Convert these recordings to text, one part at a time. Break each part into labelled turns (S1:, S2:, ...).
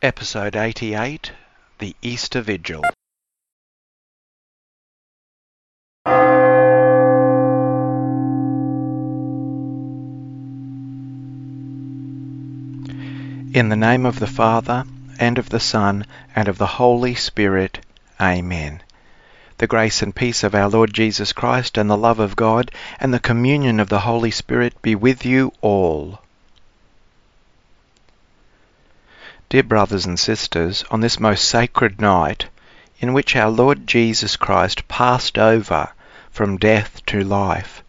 S1: Episode 88 The Easter Vigil. In the name of the Father, and of the Son, and of the Holy Spirit. Amen. The grace and peace of our Lord Jesus Christ, and the love of God, and the communion of the Holy Spirit be with you all. Dear brothers and sisters, on this most sacred night, in which our Lord Jesus Christ passed over from death to life,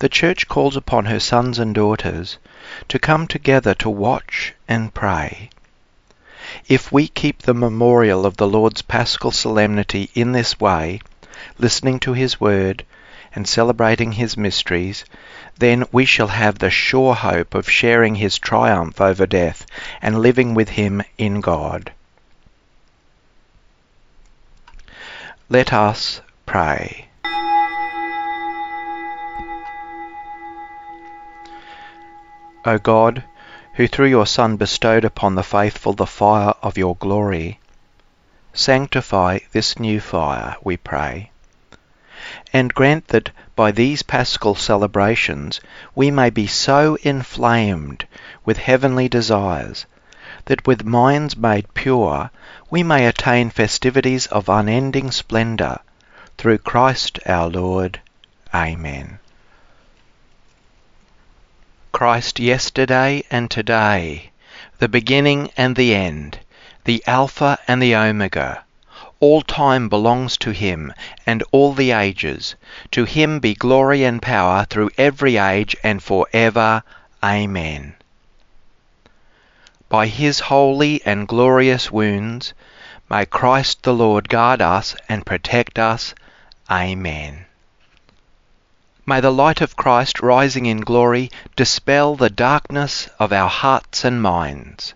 S1: the Church calls upon her sons and daughters to come together to watch and pray. If we keep the memorial of the Lord's Paschal solemnity in this way, listening to His word and celebrating His mysteries, then we shall have the sure hope of sharing His triumph over death and living with Him in God. Let us pray. O God, who through your Son bestowed upon the faithful the fire of your glory, sanctify this new fire, we pray, and grant that by these paschal celebrations we may be so inflamed with heavenly desires that with minds made pure we may attain festivities of unending splendour through Christ our Lord. Amen. Christ yesterday and today, the beginning and the end, the Alpha and the Omega. All time belongs to him and all the ages. To him be glory and power through every age and for ever. Amen. By his holy and glorious wounds, may Christ the Lord guard us and protect us. Amen. May the light of Christ rising in glory dispel the darkness of our hearts and minds.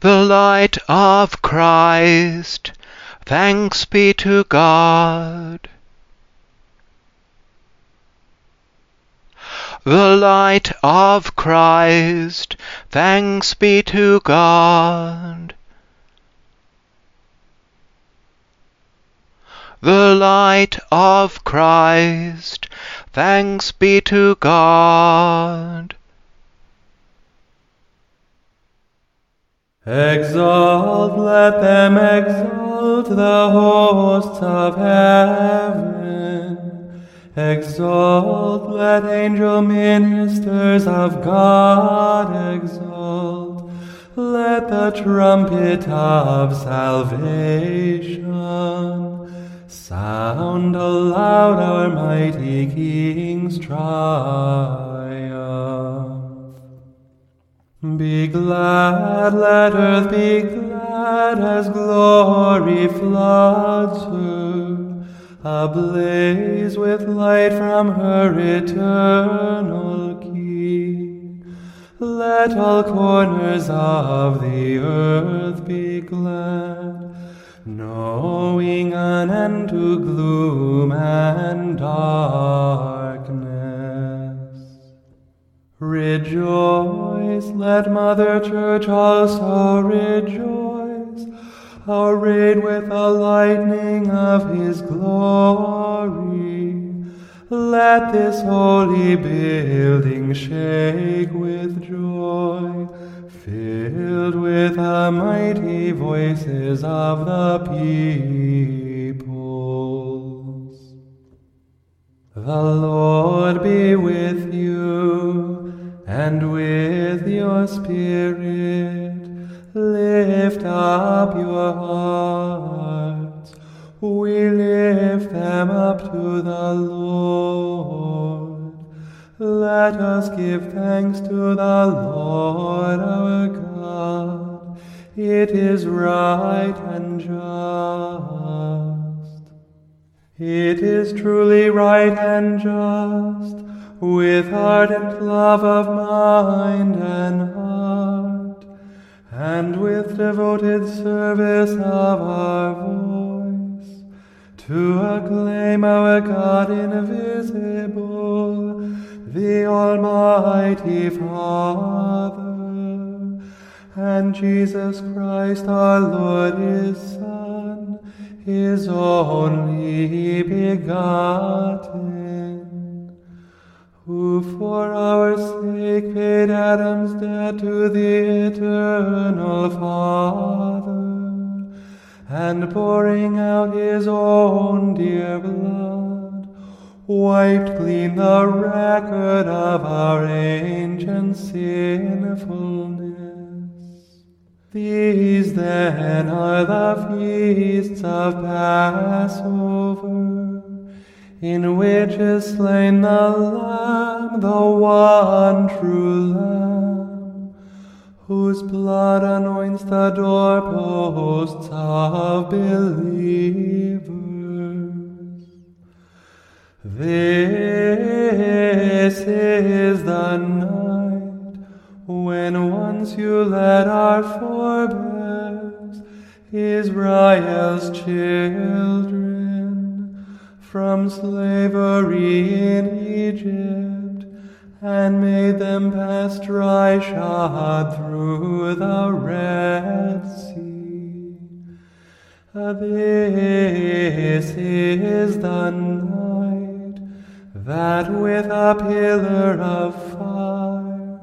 S1: The light of Christ, thanks be to God. The light of Christ, thanks be to God. The light of Christ, thanks be to God.
S2: Exalt, let them exalt the hosts of heaven. Exalt, let angel ministers of God exalt. Let the trumpet of salvation sound aloud our mighty King's triumph. Be glad, let earth be glad as glory floods her, ablaze with light from her eternal King. Let all corners of the earth be glad, knowing an end to gloom and darkness. Rejoice, let Mother Church also rejoice, arrayed with the lightning of His glory. Let this holy building shake with joy, filled with the mighty voices of the peoples. The Lord be with you and with your spirit. Lift up your hearts. We lift them up to the Lord. Let us give thanks to the Lord our God. It is right and just. It is truly right and just, with ardent love of mind and heart, and with devoted service of our voice, to acclaim our God invisible, the Almighty Father, and Jesus Christ our Lord, his Son, his only begotten, who for our sake paid Adam's debt to the eternal Father, and pouring out his own dear blood, wiped clean the record of our ancient sinfulness. These then are the feasts of Passover, in which is slain the Lamb, the one true Lamb, whose blood anoints the doorposts of believers. This is the night when once you led our forebears, Israel's children, from slavery in Egypt, and made them pass dry shod through the Red Sea. Uh, this is the night that with a pillar of fire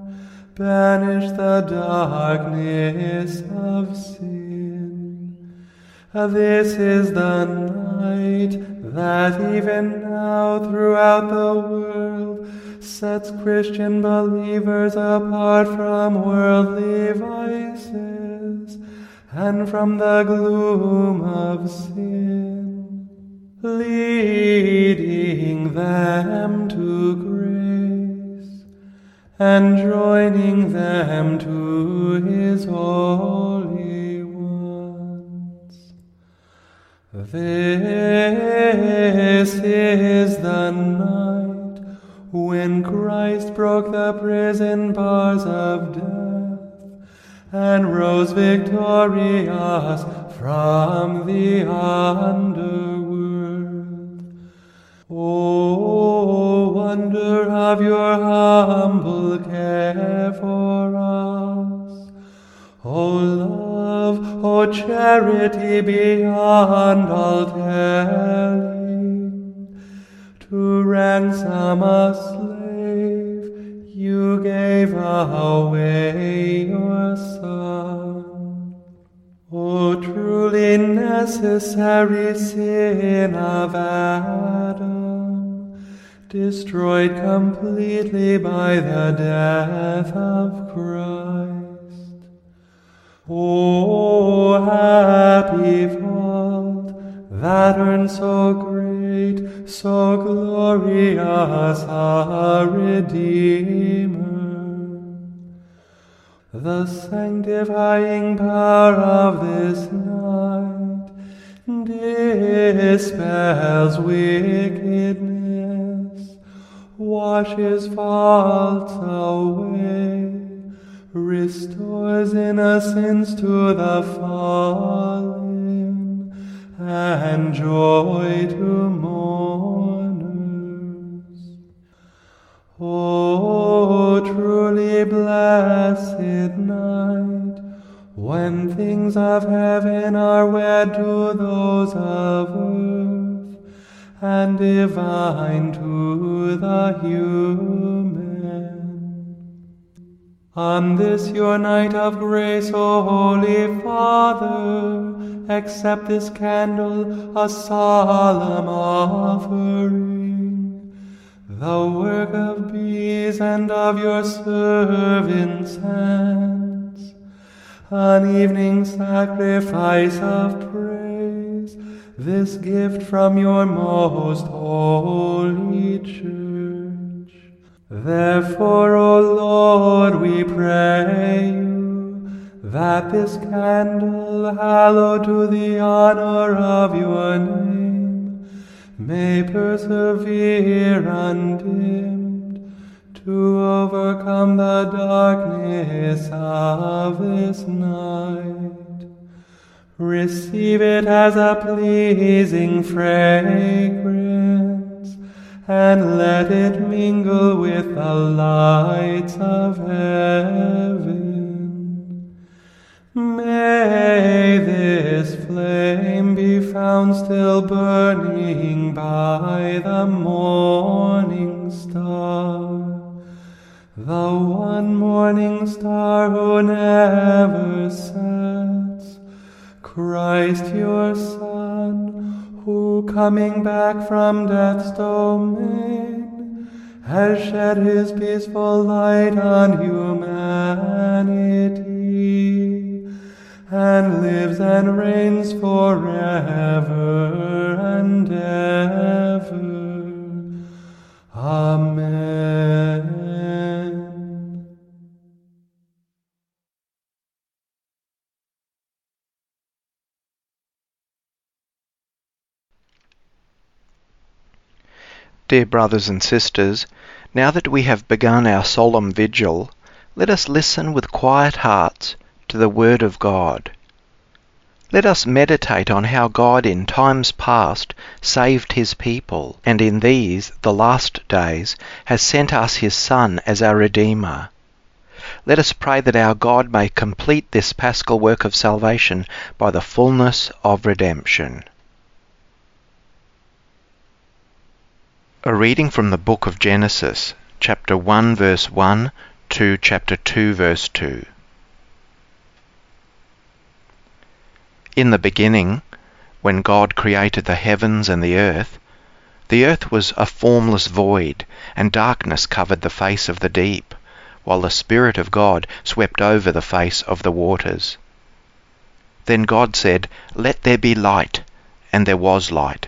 S2: banished the darkness of sin. Uh, this is the night that even now throughout the world sets Christian believers apart from worldly vices and from the gloom of sin, leading them to grace and joining them to his holy This is the night when Christ broke the prison bars of death and rose victorious from the underworld. Oh, wonder of your humble care for us. O love, O charity beyond all telling, to ransom a slave, you gave away your son. O truly necessary sin of Adam, destroyed completely by the death of Christ. O happy fault that earned so great, so glorious a Redeemer. The sanctifying power of this night dispels wickedness, washes faults away, restores innocence to the fallen, and joy to mourners. Oh, truly blessed night, when things of heaven are wed to those of earth, and divine to the human. On this your night of grace, O Holy Father, accept this candle, a solemn offering, the work of bees and of your servants' hands, an evening sacrifice of praise, this gift from your most holy church. Therefore, O Lord, we pray you, that this candle, hallowed to the honor of your name, may persevere undimmed to overcome the darkness of this night. Receive it as a pleasing fragrance and let it mingle with the light of heaven. May this flame be found still burning by the morning star, the one morning star who never sets, Christ your Son, who coming back from death's domain has shed his peaceful light on humanity and lives and reigns forever and ever. Amen.
S1: Dear brothers and sisters, now that we have begun our solemn vigil, let us listen with quiet hearts to the Word of God. Let us meditate on how God in times past saved his people, and in these, the last days, has sent us his Son as our Redeemer. Let us pray that our God may complete this paschal work of salvation by the fullness of redemption. A reading from the book of Genesis, chapter 1, verse 1 to chapter 2, verse 2. In the beginning, when God created the heavens and the earth, the earth was a formless void, and darkness covered the face of the deep, while the Spirit of God swept over the face of the waters. Then God said, Let there be light, and there was light.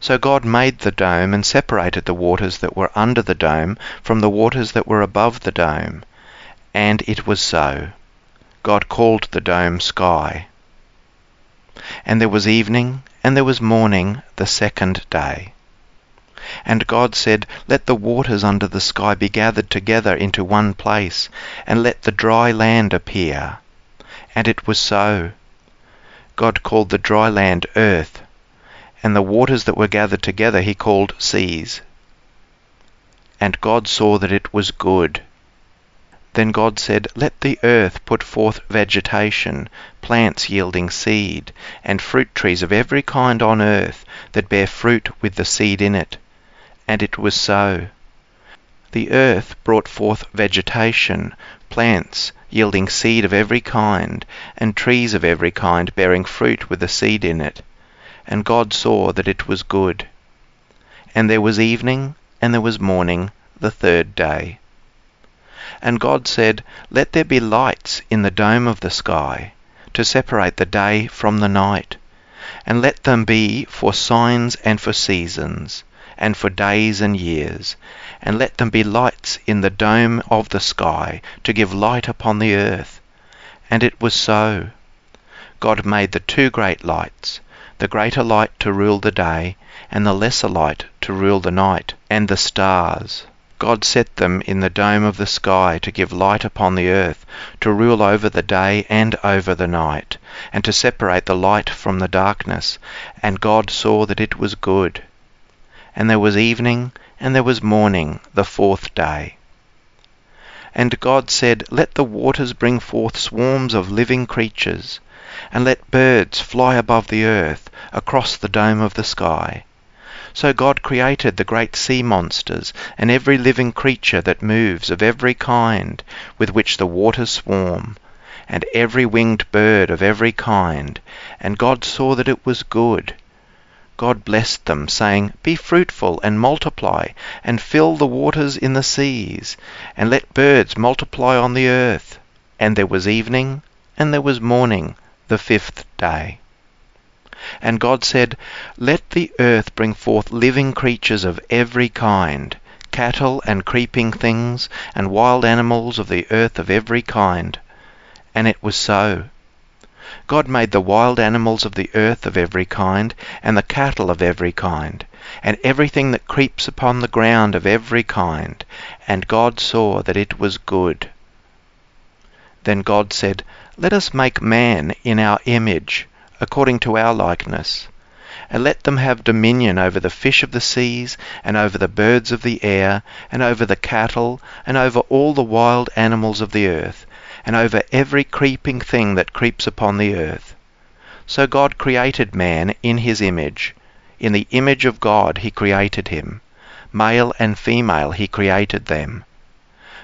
S1: So God made the dome and separated the waters that were under the dome from the waters that were above the dome. And it was so. God called the dome sky. And there was evening, and there was morning, the second day. And God said, Let the waters under the sky be gathered together into one place, and let the dry land appear. And it was so. God called the dry land earth, and the waters that were gathered together he called seas. And God saw that it was good. Then God said, Let the earth put forth vegetation, plants yielding seed, and fruit trees of every kind on earth that bear fruit with the seed in it. And it was so. The earth brought forth vegetation, plants yielding seed of every kind, and trees of every kind bearing fruit with the seed in it. And God saw that it was good. And there was evening, and there was morning, the third day. And God said, Let there be lights in the dome of the sky, to separate the day from the night, and let them be for signs and for seasons, and for days and years, and let them be lights in the dome of the sky, to give light upon the earth. And it was so. God made the two great lights, the greater light to rule the day, and the lesser light to rule the night, and the stars. God set them in the dome of the sky to give light upon the earth, to rule over the day and over the night, and to separate the light from the darkness. And God saw that it was good. And there was evening, and there was morning, the fourth day. And God said, Let the waters bring forth swarms of living creatures, and let birds fly above the earth, across the dome of the sky. So God created the great sea monsters, and every living creature that moves of every kind, with which the waters swarm, and every winged bird of every kind. And God saw that it was good. God blessed them, saying, Be fruitful and multiply, and fill the waters in the seas, and let birds multiply on the earth. And there was evening, and there was morning, the fifth day. And God said, Let the earth bring forth living creatures of every kind, cattle and creeping things, and wild animals of the earth of every kind. And it was so. God made the wild animals of the earth of every kind, and the cattle of every kind, and everything that creeps upon the ground of every kind. And God saw that it was good. Then God said, Let us make man in our image, according to our likeness and let them have dominion over the fish of the seas, and over the birds of the air, and over the cattle, and over all the wild animals of the earth, and over every creeping thing that creeps upon the earth. So God created man in his image. In the image of God he created him. Male and female he created them.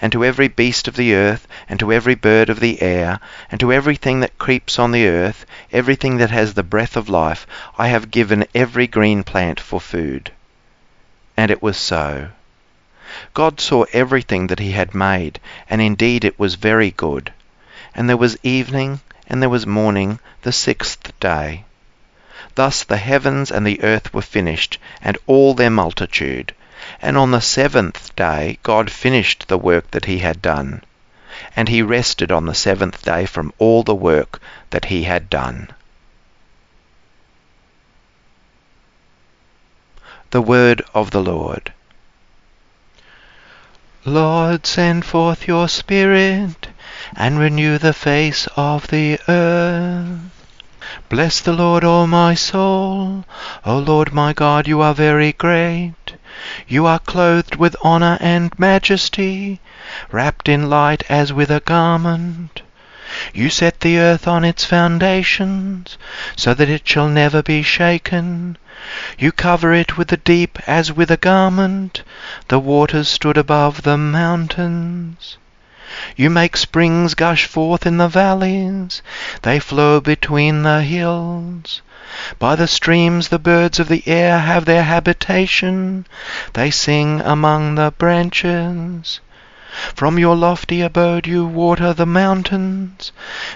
S1: And to every beast of the earth, and to every bird of the air, and to everything that creeps on the earth, everything that has the breath of life, I have given every green plant for food. And it was so. God saw everything that he had made, and indeed it was very good. And there was evening, and there was morning, the sixth day. Thus the heavens and the earth were finished, and all their multitude. And on the seventh day God finished the work that he had done. And he rested on the seventh day from all the work that he had done. The word of the Lord. Lord, send forth your Spirit, and renew the face of the earth. Bless the Lord, O my soul. O Lord my God, you are very great. You are clothed with honour and majesty, wrapped in light as with a garment. You set the earth on its foundations, so that it shall never be shaken. You cover it with the deep as with a garment. The waters stood above the mountains. You make springs gush forth in the valleys. They flow between the hills. By the streams the birds of the air have their habitation. They sing among the branches. From your lofty abode you water the mountains.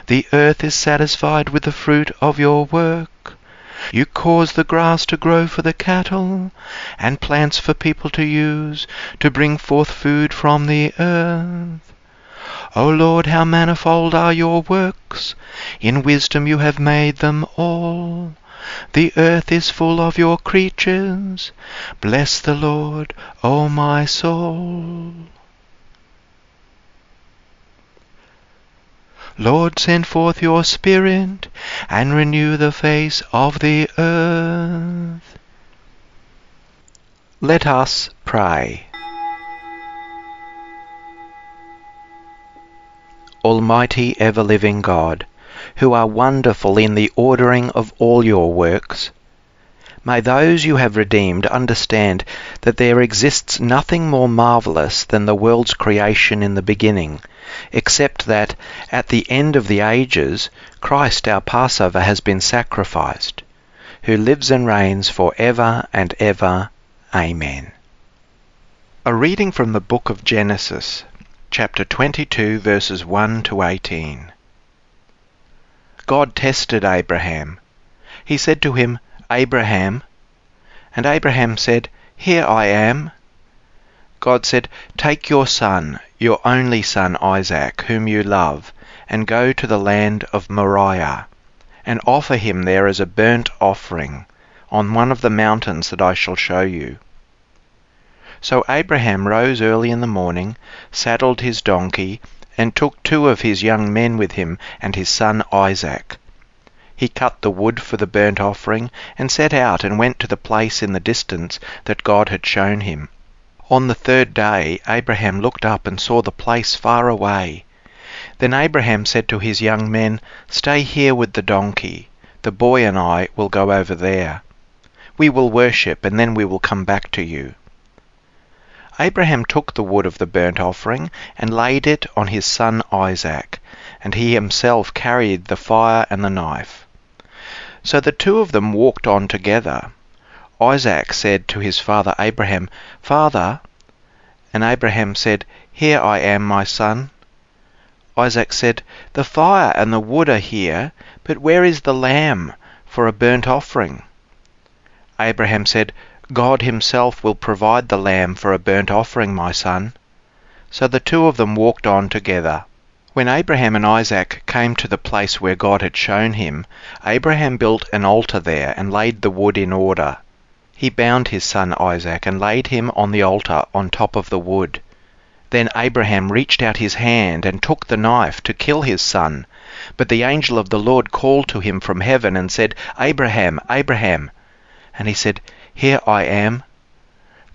S1: The earth is satisfied with the fruit of your work. You cause the grass to grow for the cattle, and plants for people to use, to bring forth food from the earth. O Lord, how manifold are your works! In wisdom you have made them all. The earth is full of your creatures. Bless the Lord, O my soul. Lord, send forth your Spirit, and renew the face of the earth. Let us pray. Almighty ever-living God, who are wonderful in the ordering of all your works, May those you have redeemed understand that there exists nothing more marvellous than the world's creation in the beginning, except that, at the end of the ages, Christ our Passover has been sacrificed, who lives and reigns for ever and ever. Amen. A reading from the book of Genesis, chapter 22, verses 1 to 18. God tested Abraham. He said to him, Abraham. And Abraham said, Here I am. God said, Take your son, your only son Isaac, whom you love, and go to the land of Moriah, and offer him there as a burnt offering on one of the mountains that I shall show you. So Abraham rose early in the morning, saddled his donkey, and took two of his young men with him and his son Isaac. He cut the wood for the burnt offering, and set out and went to the place in the distance that God had shown him. On the third day Abraham looked up and saw the place far away. Then Abraham said to his young men, Stay here with the donkey. The boy and I will go over there. We will worship, and then we will come back to you. Abraham took the wood of the burnt offering and laid it on his son Isaac, and he himself carried the fire and the knife. So the two of them walked on together. Isaac said to his father Abraham, Father, and Abraham said, Here I am, my son. Isaac said, The fire and the wood are here, but where is the lamb for a burnt offering? Abraham said, God himself will provide the lamb for a burnt offering, my son. So the two of them walked on together. When Abraham and Isaac came to the place where God had shown him, Abraham built an altar there and laid the wood in order. He bound his son Isaac and laid him on the altar on top of the wood. Then Abraham reached out his hand and took the knife to kill his son. But the angel of the Lord called to him from heaven and said, Abraham, Abraham. And he said, here I am.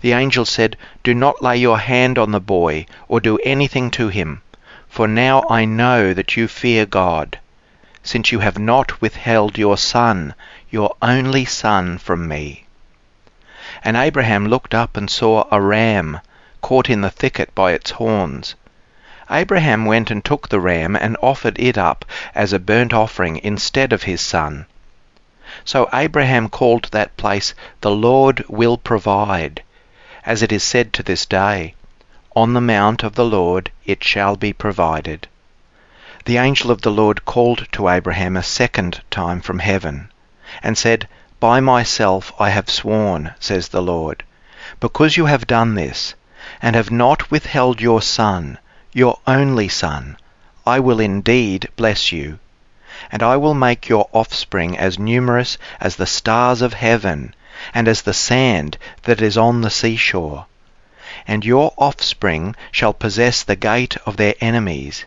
S1: The angel said, Do not lay your hand on the boy or do anything to him, for now I know that you fear God, since you have not withheld your son, your only son, from me. And Abraham looked up and saw a ram caught in the thicket by its horns. Abraham went and took the ram and offered it up as a burnt offering instead of his son. So Abraham called that place, The Lord will provide, as it is said to this day, On the mount of the Lord it shall be provided. The angel of the Lord called to Abraham a second time from heaven, and said, By myself I have sworn, says the Lord, because you have done this, and have not withheld your son, your only son, I will indeed bless you and I will make your offspring as numerous as the stars of heaven, and as the sand that is on the seashore. And your offspring shall possess the gate of their enemies.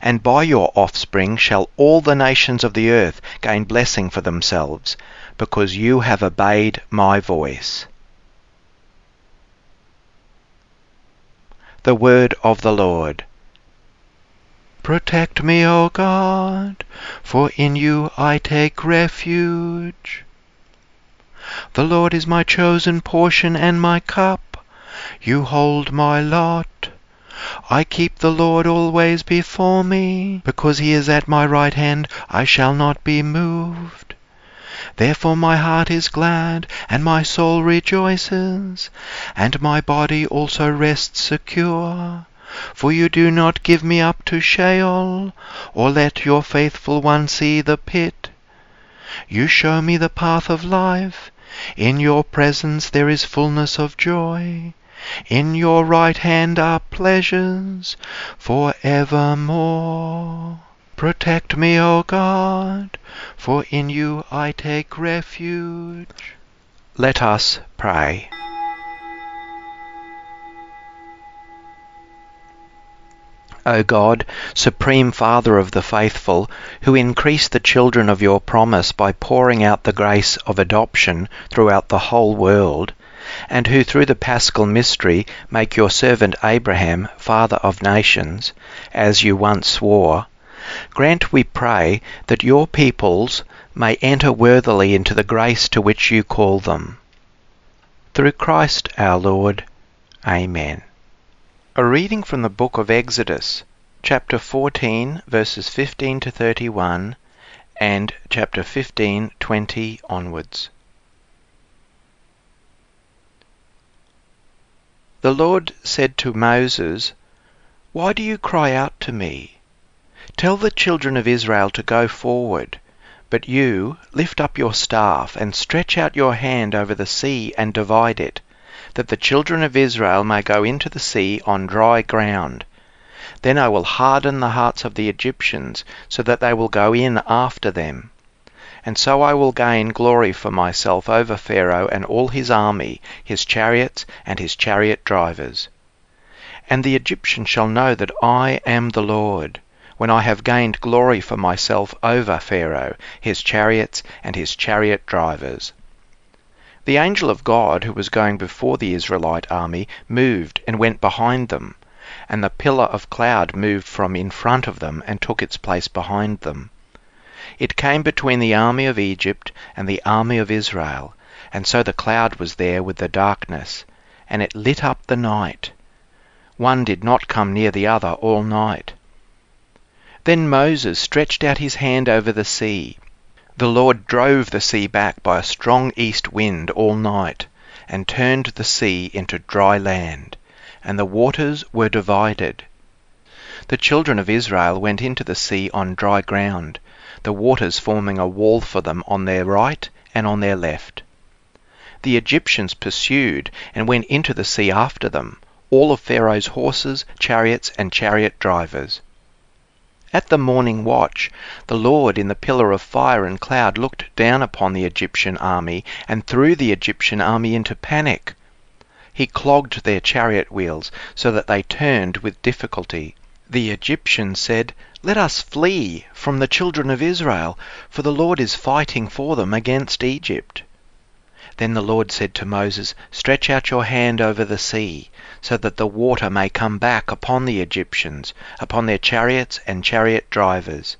S1: And by your offspring shall all the nations of the earth gain blessing for themselves, because you have obeyed my voice. The word of the Lord. Protect me, O God, for in you I take refuge. The Lord is my chosen portion and my cup. You hold my lot. I keep the Lord always before me. Because he is at my right hand, I shall not be moved. Therefore my heart is glad, and my soul rejoices, and my body also rests secure. For you do not give me up to Sheol, or let your faithful one see the pit. You show me the path of life. In your presence there is fullness of joy. In your right hand are pleasures for evermore. Protect me, O God, for in you I take refuge. Let us pray. O God, Supreme Father of the faithful, who increase the children of your promise by pouring out the grace of adoption throughout the whole world, and who through the paschal mystery make your servant Abraham father of nations, as you once swore, grant, we pray, that your peoples may enter worthily into the grace to which you call them. Through Christ our Lord. Amen. A reading from the book of Exodus, chapter 14, verses 15 to 31, and chapter 15, 20 onwards. The Lord said to Moses, Why do you cry out to me? Tell the children of Israel to go forward. But you lift up your staff and stretch out your hand over the sea and divide it that the children of Israel may go into the sea on dry ground. Then I will harden the hearts of the Egyptians, so that they will go in after them. And so I will gain glory for myself over Pharaoh and all his army, his chariots, and his chariot drivers. And the Egyptians shall know that I am the Lord, when I have gained glory for myself over Pharaoh, his chariots, and his chariot drivers. The angel of God who was going before the Israelite army moved and went behind them, and the pillar of cloud moved from in front of them and took its place behind them. It came between the army of Egypt and the army of Israel, and so the cloud was there with the darkness, and it lit up the night. One did not come near the other all night. Then Moses stretched out his hand over the sea. The Lord drove the sea back by a strong east wind all night, and turned the sea into dry land, and the waters were divided. The children of Israel went into the sea on dry ground, the waters forming a wall for them on their right and on their left. The Egyptians pursued and went into the sea after them, all of Pharaoh's horses, chariots, and chariot drivers. At the morning watch, the Lord in the pillar of fire and cloud looked down upon the Egyptian army and threw the Egyptian army into panic. He clogged their chariot wheels so that they turned with difficulty. The Egyptians said, Let us flee from the children of Israel, for the Lord is fighting for them against Egypt. Then the Lord said to Moses, Stretch out your hand over the sea, so that the water may come back upon the Egyptians, upon their chariots and chariot drivers.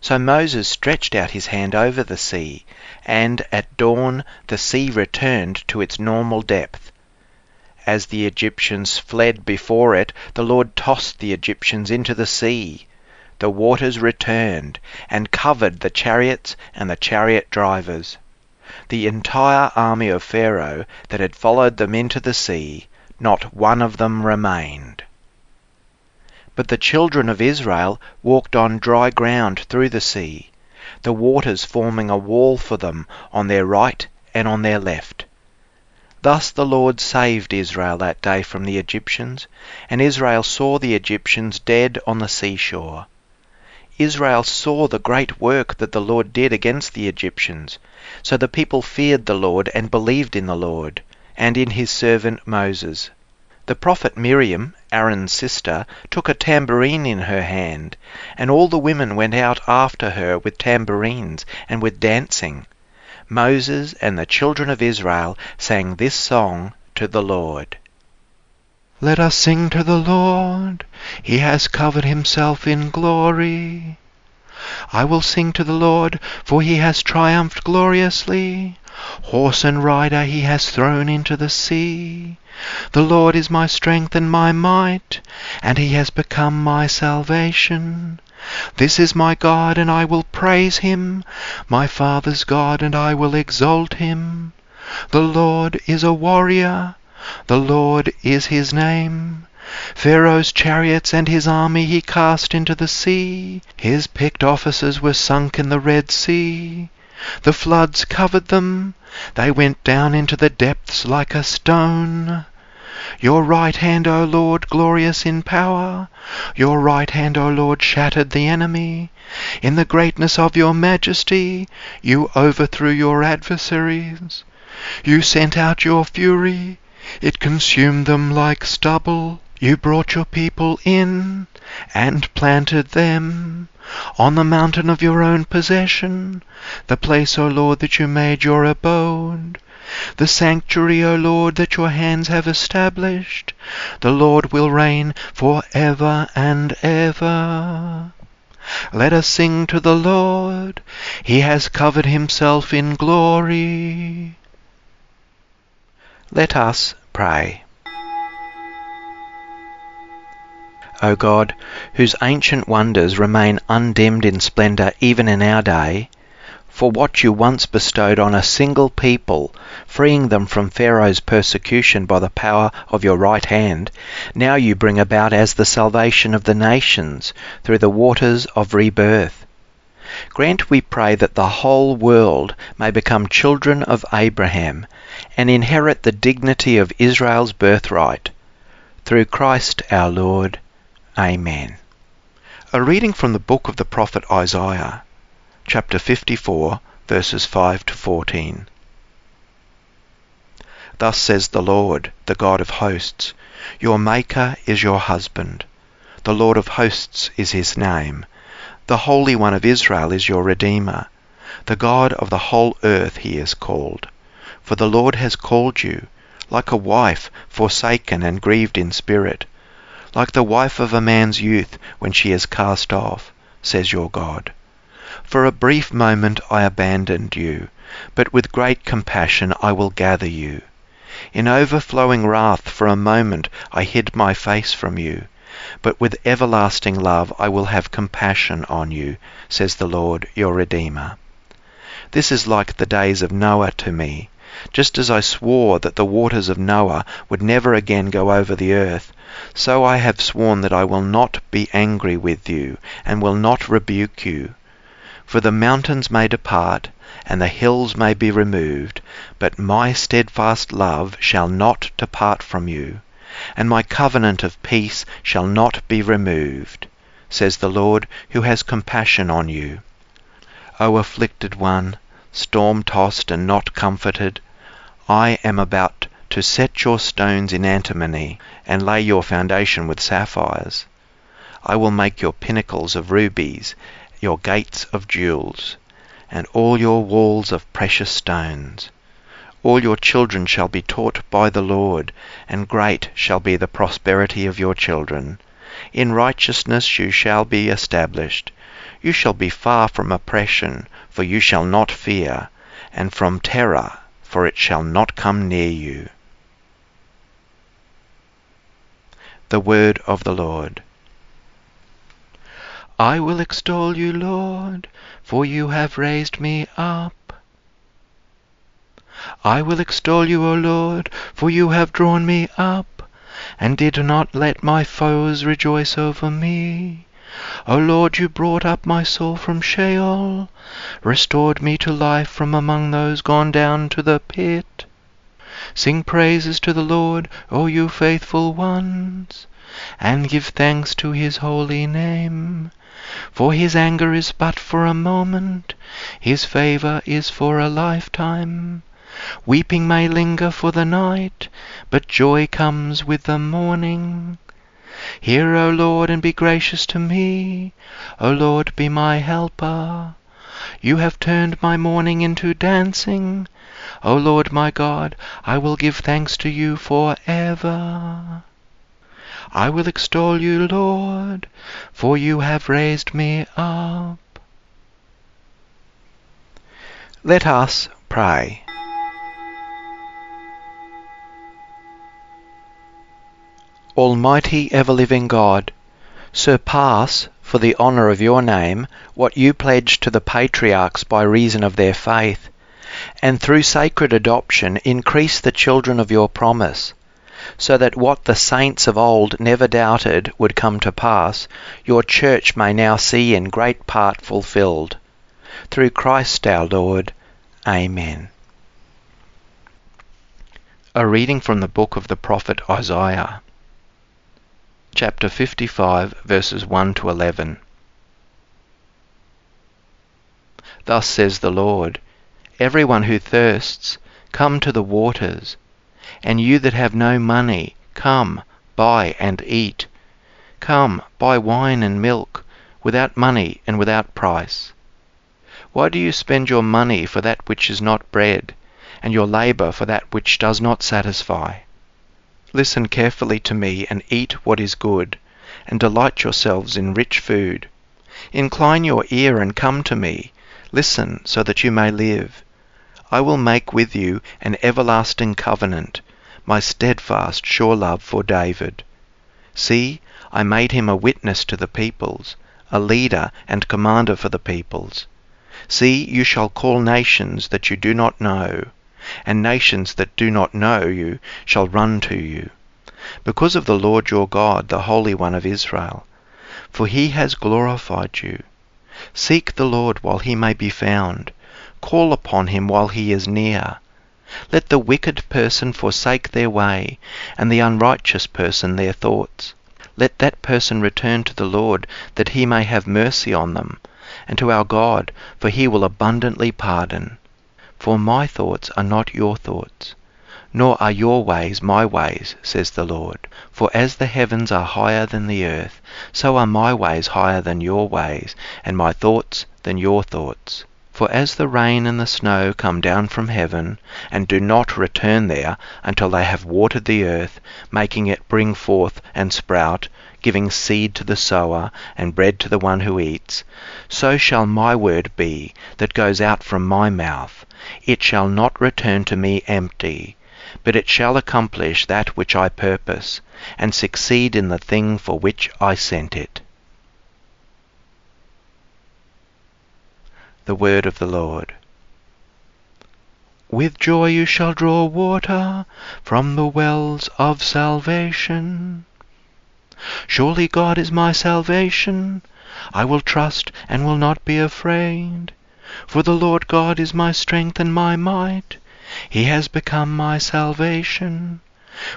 S1: So Moses stretched out his hand over the sea, and at dawn the sea returned to its normal depth. As the Egyptians fled before it, the Lord tossed the Egyptians into the sea. The waters returned and covered the chariots and the chariot drivers. The entire army of Pharaoh that had followed them into the sea, not one of them remained. But the children of Israel walked on dry ground through the sea, the waters forming a wall for them on their right and on their left. Thus the Lord saved Israel that day from the Egyptians, and Israel saw the Egyptians dead on the seashore. Israel saw the great work that the Lord did against the Egyptians, so the people feared the Lord and believed in the Lord, and in his servant Moses. The prophet Miriam, Aaron's sister, took a tambourine in her hand, and all the women went out after her with tambourines and with dancing. Moses and the children of Israel sang this song to the Lord.
S2: Let us sing to the Lord. He has covered himself in glory. I will sing to the Lord, for he has triumphed gloriously. Horse and rider he has thrown into the sea. The Lord is my strength and my might, and he has become my salvation. This is my God, and I will praise him, my father's God, and I will exalt him. The Lord is a warrior, the Lord is his name. Pharaoh's chariots and his army he cast into the sea. His picked officers were sunk in the Red Sea. The floods covered them. They went down into the depths like a stone. Your right hand, O Lord, glorious in power. Your right hand, O Lord, shattered the enemy. In the greatness of your majesty, you overthrew your adversaries. You sent out your fury. It consumed them like stubble. You brought your people in and planted them on the mountain of your own possession, the place, O Lord, that you made your abode. The sanctuary, O Lord, that your hands have established. The Lord will reign for ever and ever. Let us sing to the Lord. He has covered himself in glory.
S1: Let us pray. O God, whose ancient wonders remain undimmed in splendour even in our day, for what you once bestowed on a single people, freeing them from Pharaoh's persecution by the power of your right hand, now you bring about as the salvation of the nations through the waters of rebirth. Grant, we pray, that the whole world may become children of Abraham and inherit the dignity of Israel's birthright. Through Christ our Lord. Amen. A reading from the book of the prophet Isaiah, chapter 54, verses 5 to 14. Thus says the Lord, the God of hosts, Your Maker is your husband. The Lord of hosts is his name. The Holy One of Israel is your Redeemer. The God of the whole earth he is called. For the Lord has called you, like a wife forsaken and grieved in spirit like the wife of a man's youth when she is cast off, says your God. For a brief moment I abandoned you, but with great compassion I will gather you. In overflowing wrath for a moment I hid my face from you, but with everlasting love I will have compassion on you, says the Lord your Redeemer. This is like the days of Noah to me. Just as I swore that the waters of Noah would never again go over the earth, so I have sworn that I will not be angry with you, and will not rebuke you. For the mountains may depart, and the hills may be removed, but my steadfast love shall not depart from you, and my covenant of peace shall not be removed, says the Lord who has compassion on you. O afflicted one, storm-tossed and not comforted, I am about to set your stones in antimony, and lay your foundation with sapphires. I will make your pinnacles of rubies, your gates of jewels, and all your walls of precious stones. All your children shall be taught by the Lord, and great shall be the prosperity of your children. In righteousness you shall be established. You shall be far from oppression, for you shall not fear, and from terror, for it shall not come near you. The word of the Lord.
S2: I will extol you, Lord, for you have raised me up. I will extol you, O Lord, for you have drawn me up, and did not let my foes rejoice over me. O Lord, you brought up my soul from Sheol, restored me to life from among those gone down to the pit. Sing praises to the Lord, O you faithful ones, and give thanks to his holy name. For his anger is but for a moment, his favor is for a lifetime. Weeping may linger for the night, but joy comes with the morning. Hear, O Lord, and be gracious to me. O Lord, be my helper. You have turned my mourning into dancing. O Lord my God, I will give thanks to you for ever. I will extol you, Lord, for you have raised me up.
S1: Let us pray. Almighty ever-living God, surpass, for the honour of your name, what you pledged to the patriarchs by reason of their faith, and through sacred adoption increase the children of your promise, so that what the saints of old never doubted would come to pass, your church may now see in great part fulfilled. Through Christ our Lord. Amen. A reading from the book of the prophet Isaiah chapter 55, verses 1 to 11. Thus says the Lord, Everyone who thirsts, come to the waters, and you that have no money, come, buy and eat. Come, buy wine and milk, without money and without price. Why do you spend your money for that which is not bread, and your labour for that which does not satisfy? Listen carefully to me and eat what is good, and delight yourselves in rich food. Incline your ear and come to me. Listen so that you may live. I will make with you an everlasting covenant, my steadfast, sure love for David. See, I made him a witness to the peoples, a leader and commander for the peoples. See, you shall call nations that you do not know and nations that do not know you shall run to you, because of the Lord your God, the Holy One of Israel. For he has glorified you. Seek the Lord while he may be found. Call upon him while he is near. Let the wicked person forsake their way, and the unrighteous person their thoughts. Let that person return to the Lord, that he may have mercy on them, and to our God, for he will abundantly pardon. For my thoughts are not your thoughts, nor are your ways my ways, says the Lord. For as the heavens are higher than the earth, so are my ways higher than your ways, and my thoughts than your thoughts. For as the rain and the snow come down from heaven, and do not return there until they have watered the earth, making it bring forth and sprout, giving seed to the sower, and bread to the one who eats, so shall my word be that goes out from my mouth. It shall not return to me empty, but it shall accomplish that which I purpose, and succeed in the thing for which I sent it. The Word of the Lord.
S2: With joy you shall draw water from the wells of salvation. Surely God is my salvation. I will trust and will not be afraid. For the Lord God is my strength and my might. He has become my salvation.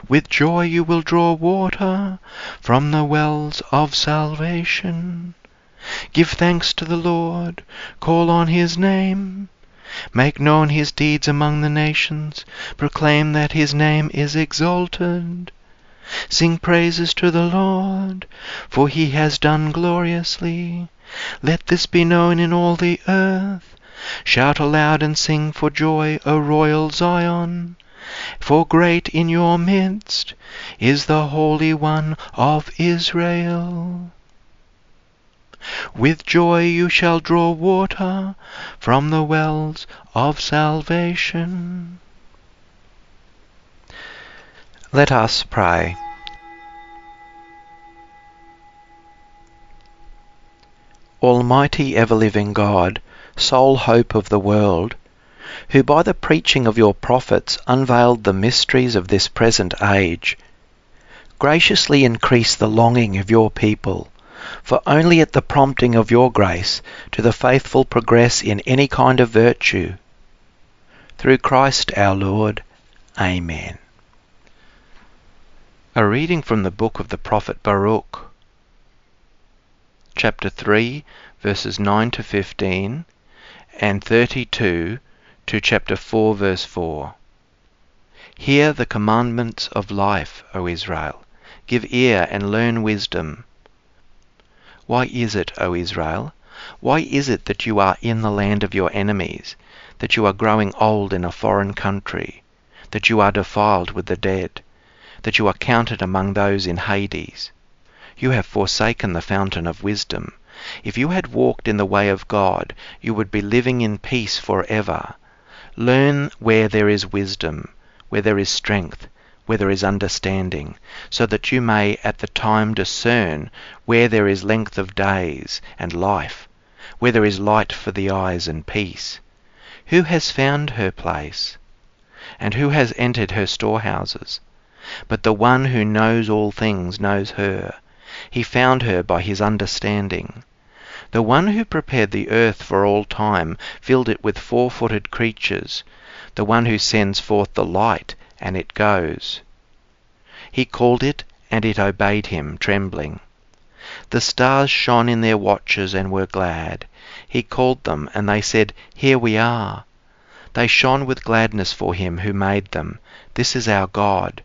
S2: With joy you will draw water from the wells of salvation. Give thanks to the Lord, call on his name. Make known his deeds among the nations, proclaim that his name is exalted. Sing praises to the Lord, for he has done gloriously. Let this be known in all the earth. Shout aloud and sing for joy, O royal Zion. For great in your midst is the Holy One of Israel. With joy you shall draw water from the wells of salvation.
S1: Let us pray. Almighty ever-living God, sole hope of the world, who by the preaching of your prophets unveiled the mysteries of this present age, graciously increase the longing of your people for only at the prompting of your grace do the faithful progress in any kind of virtue. Through Christ our Lord. Amen. A reading from the book of the prophet Baruch, chapter 3, verses 9 to 15, and 32 to chapter 4, verse 4. Hear the commandments of life, O Israel. Give ear and learn wisdom. Why is it, O Israel? Why is it that you are in the land of your enemies, that you are growing old in a foreign country, that you are defiled with the dead, that you are counted among those in Hades? You have forsaken the fountain of wisdom. If you had walked in the way of God, you would be living in peace forever. Learn where there is wisdom, where there is strength, where there is understanding, so that you may at the time discern where there is length of days and life, where there is light for the eyes and peace. Who has found her place? And who has entered her storehouses? But the one who knows all things knows her. He found her by his understanding. The one who prepared the earth for all time filled it with four-footed creatures. The one who sends forth the light and it goes. He called it, and it obeyed him, trembling. The stars shone in their watches and were glad. He called them, and they said, Here we are. They shone with gladness for him who made them. This is our God.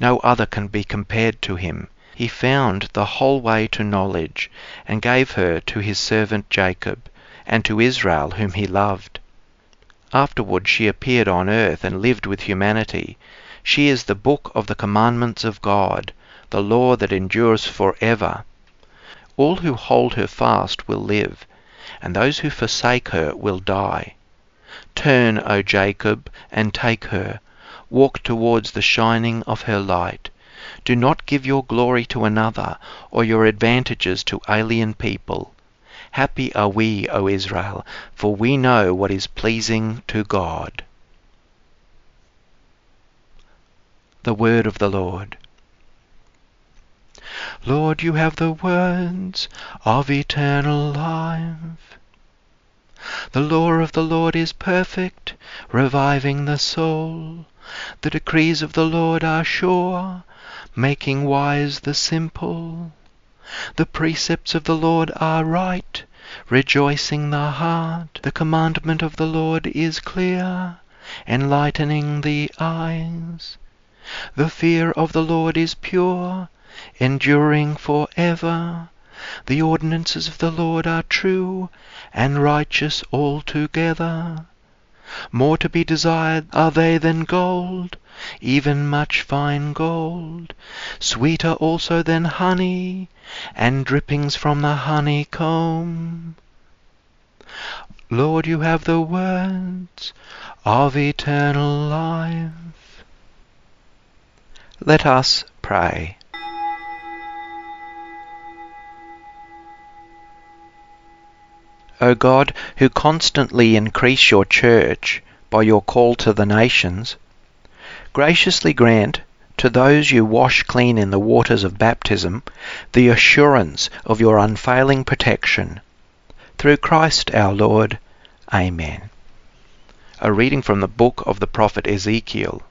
S1: No other can be compared to him. He found the whole way to knowledge, and gave her to his servant Jacob, and to Israel whom he loved. Afterward she appeared on earth and lived with humanity. She is the book of the commandments of God, the law that endures for ever. All who hold her fast will live, and those who forsake her will die. Turn, O Jacob, and take her. Walk towards the shining of her light. Do not give your glory to another, or your advantages to alien people. Happy are we, O Israel, for we know what is pleasing to God. The Word of the Lord.
S2: Lord, you have the words of eternal life. The law of the Lord is perfect, reviving the soul. The decrees of the Lord are sure, making wise the simple. The precepts of the Lord are right, rejoicing the heart. The commandment of the Lord is clear, enlightening the eyes. The fear of the Lord is pure, enduring for ever. The ordinances of the Lord are true and righteous altogether. More to be desired are they than gold, even much fine gold, sweeter also than honey, and drippings from the honeycomb. Lord, you have the words of eternal life.
S1: Let us pray. O God, who constantly increase your church by your call to the nations, graciously grant to those you wash clean in the waters of baptism the assurance of your unfailing protection. Through Christ our Lord. Amen. A reading from the book of the prophet Ezekiel,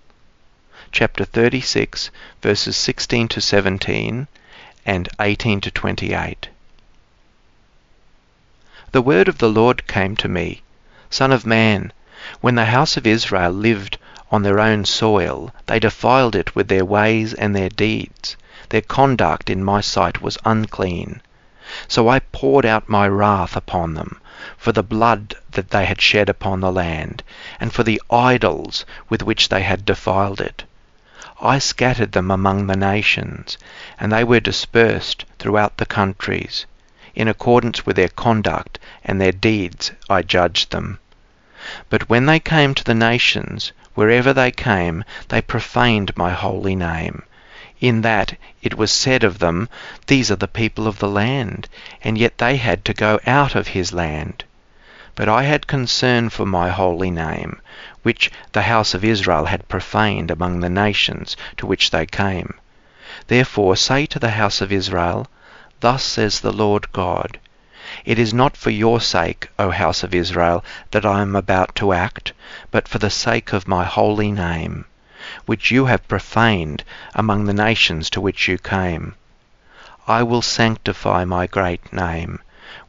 S1: chapter 36, verses 16 to 17 and 18 to 28. The word of the Lord came to me, Son of man, when the house of Israel lived on their own soil, they defiled it with their ways and their deeds. Their conduct in my sight was unclean. So I poured out my wrath upon them, for the blood that they had shed upon the land, and for the idols with which they had defiled it. I scattered them among the nations, and they were dispersed throughout the countries. In accordance with their conduct and their deeds I judged them. But when they came to the nations, wherever they came, they profaned my holy name. In that it was said of them, These are the people of the land, and yet they had to go out of his land. But I had concern for my holy name, which the house of Israel had profaned among the nations to which they came. Therefore say to the house of Israel, Thus says the Lord God, It is not for your sake, O house of Israel, that I am about to act, but for the sake of my holy name, which you have profaned among the nations to which you came. I will sanctify my great name,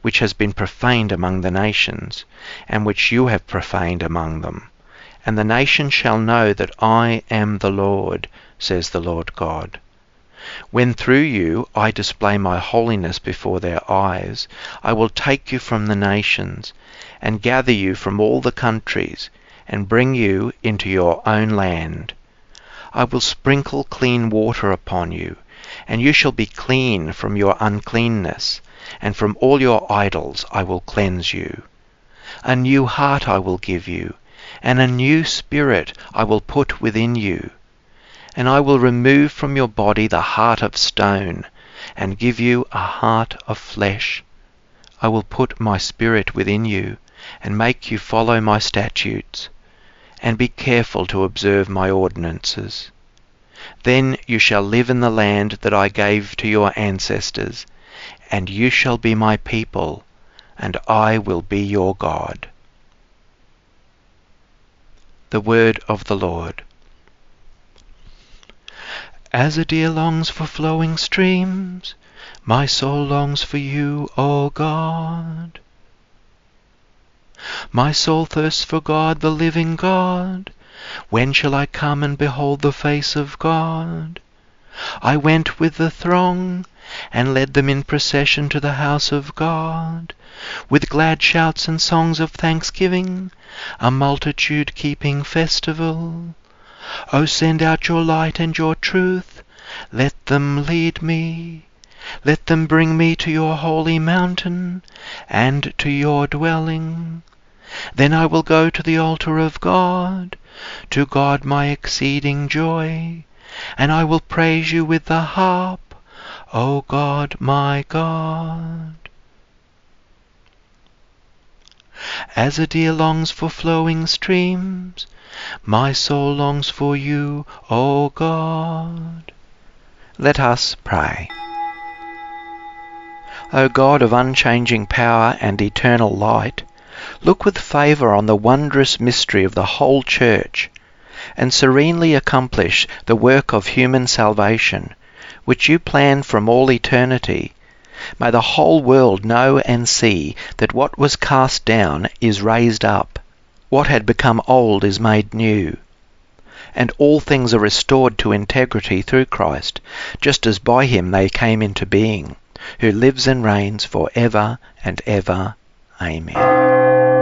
S1: which has been profaned among the nations, and which you have profaned among them. And the nations shall know that I am the Lord, says the Lord God. When through you I display my holiness before their eyes, I will take you from the nations, and gather you from all the countries, and bring you into your own land. I will sprinkle clean water upon you, and you shall be clean from your uncleanness, and from all your idols I will cleanse you. A new heart I will give you, and a new spirit I will put within you and I will remove from your body the heart of stone, and give you a heart of flesh. I will put my spirit within you, and make you follow my statutes, and be careful to observe my ordinances. Then you shall live in the land that I gave to your ancestors, and you shall be my people, and I will be your God. The word of the Lord. As a deer longs for flowing streams, my soul longs for you, O God. My soul thirsts for God, the living God. When shall I come and behold the face of God? I went with the throng, and led them in procession to the house of God, with glad shouts and songs of thanksgiving, a multitude keeping festival. O send out your light and your truth. Let them lead me. Let them bring me to your holy mountain and to your dwelling. Then I will go to the altar of God, to God my exceeding joy, and I will praise you with the harp, O God my God. As a deer longs for flowing streams, my soul longs for you, O God. Let us pray. O God of unchanging power and eternal light, look with favour on the wondrous mystery of the whole Church, and serenely accomplish the work of human salvation, which you planned from all eternity. May the whole world know and see that what was cast down is raised up what had become old is made new. And all things are restored to integrity through Christ, just as by him they came into being, who lives and reigns for ever and ever. Amen.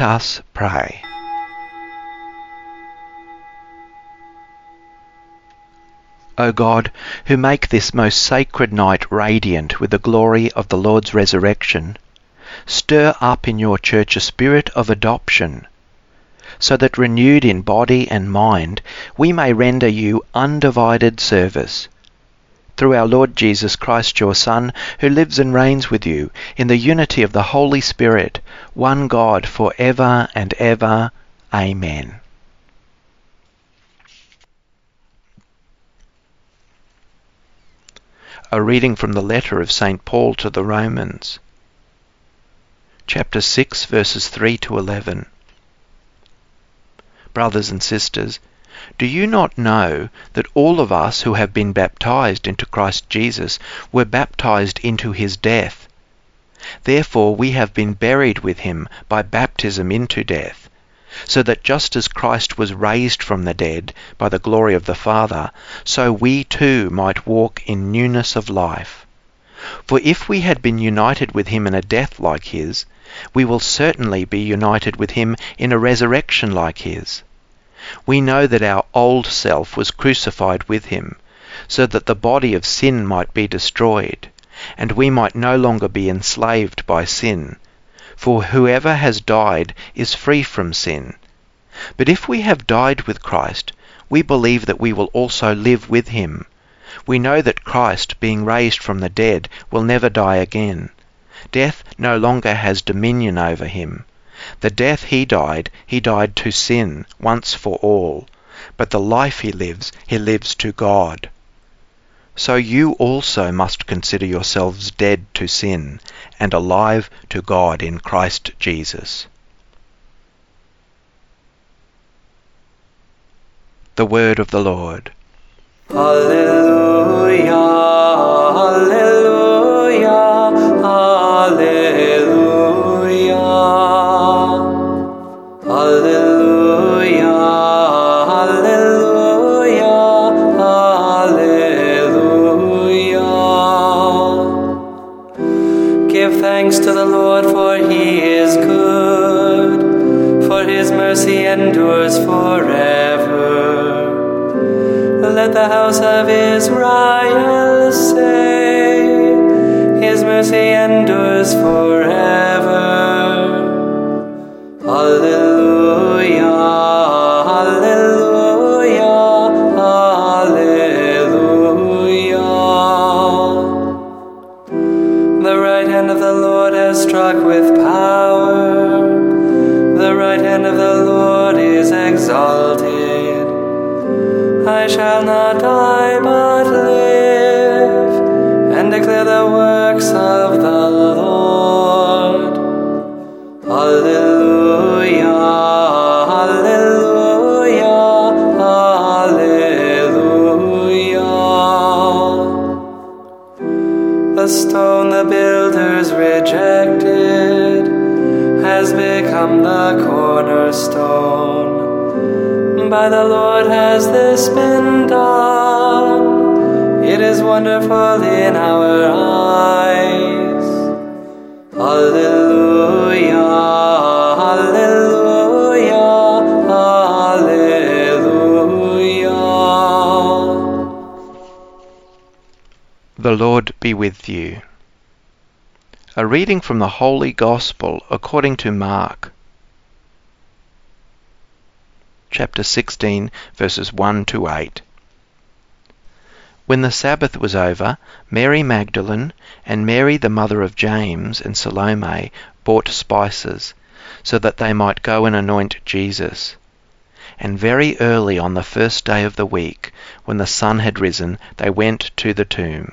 S1: Let us pray. O God, who make this most sacred night radiant with the glory of the Lord's resurrection, stir up in your church a spirit of adoption, so that renewed in body and mind we may render you undivided service. Through our Lord Jesus Christ, your Son, who lives and reigns with you in the unity of the Holy Spirit, one God, for ever and ever. Amen. A reading from the letter of St. Paul to the Romans, chapter 6, verses 3 to 11. Brothers and sisters, do you not know that all of us who have been baptized into Christ Jesus were baptized into his death? Therefore we have been buried with him by baptism into death, so that just as Christ was raised from the dead by the glory of the Father, so we too might walk in newness of life. For if we had been united with him in a death like his, we will certainly be united with him in a resurrection like his. We know that our old self was crucified with him, so that the body of sin might be destroyed, and we might no longer be enslaved by sin. For whoever has died is free from sin. But if we have died with Christ, we believe that we will also live with him. We know that Christ, being raised from the dead, will never die again. Death no longer has dominion over him. The death he died, he died to sin once for all, but the life he lives, he lives to God. So you also must consider yourselves dead to sin and alive to God in Christ Jesus. The Word of the Lord.
S2: Alleluia, Alleluia, Alleluia. Give thanks to the Lord, for he is good, for his mercy endures forever. Let the house of Israel say, His mercy endures forever. Alleluia,
S1: be with you. A reading from the Holy Gospel according to Mark, chapter 16, verses 1 to 8. When the Sabbath was over, Mary Magdalene and Mary the mother of James and Salome bought spices, so that they might go and anoint Jesus. And very early on the first day of the week, when the sun had risen, they went to the tomb.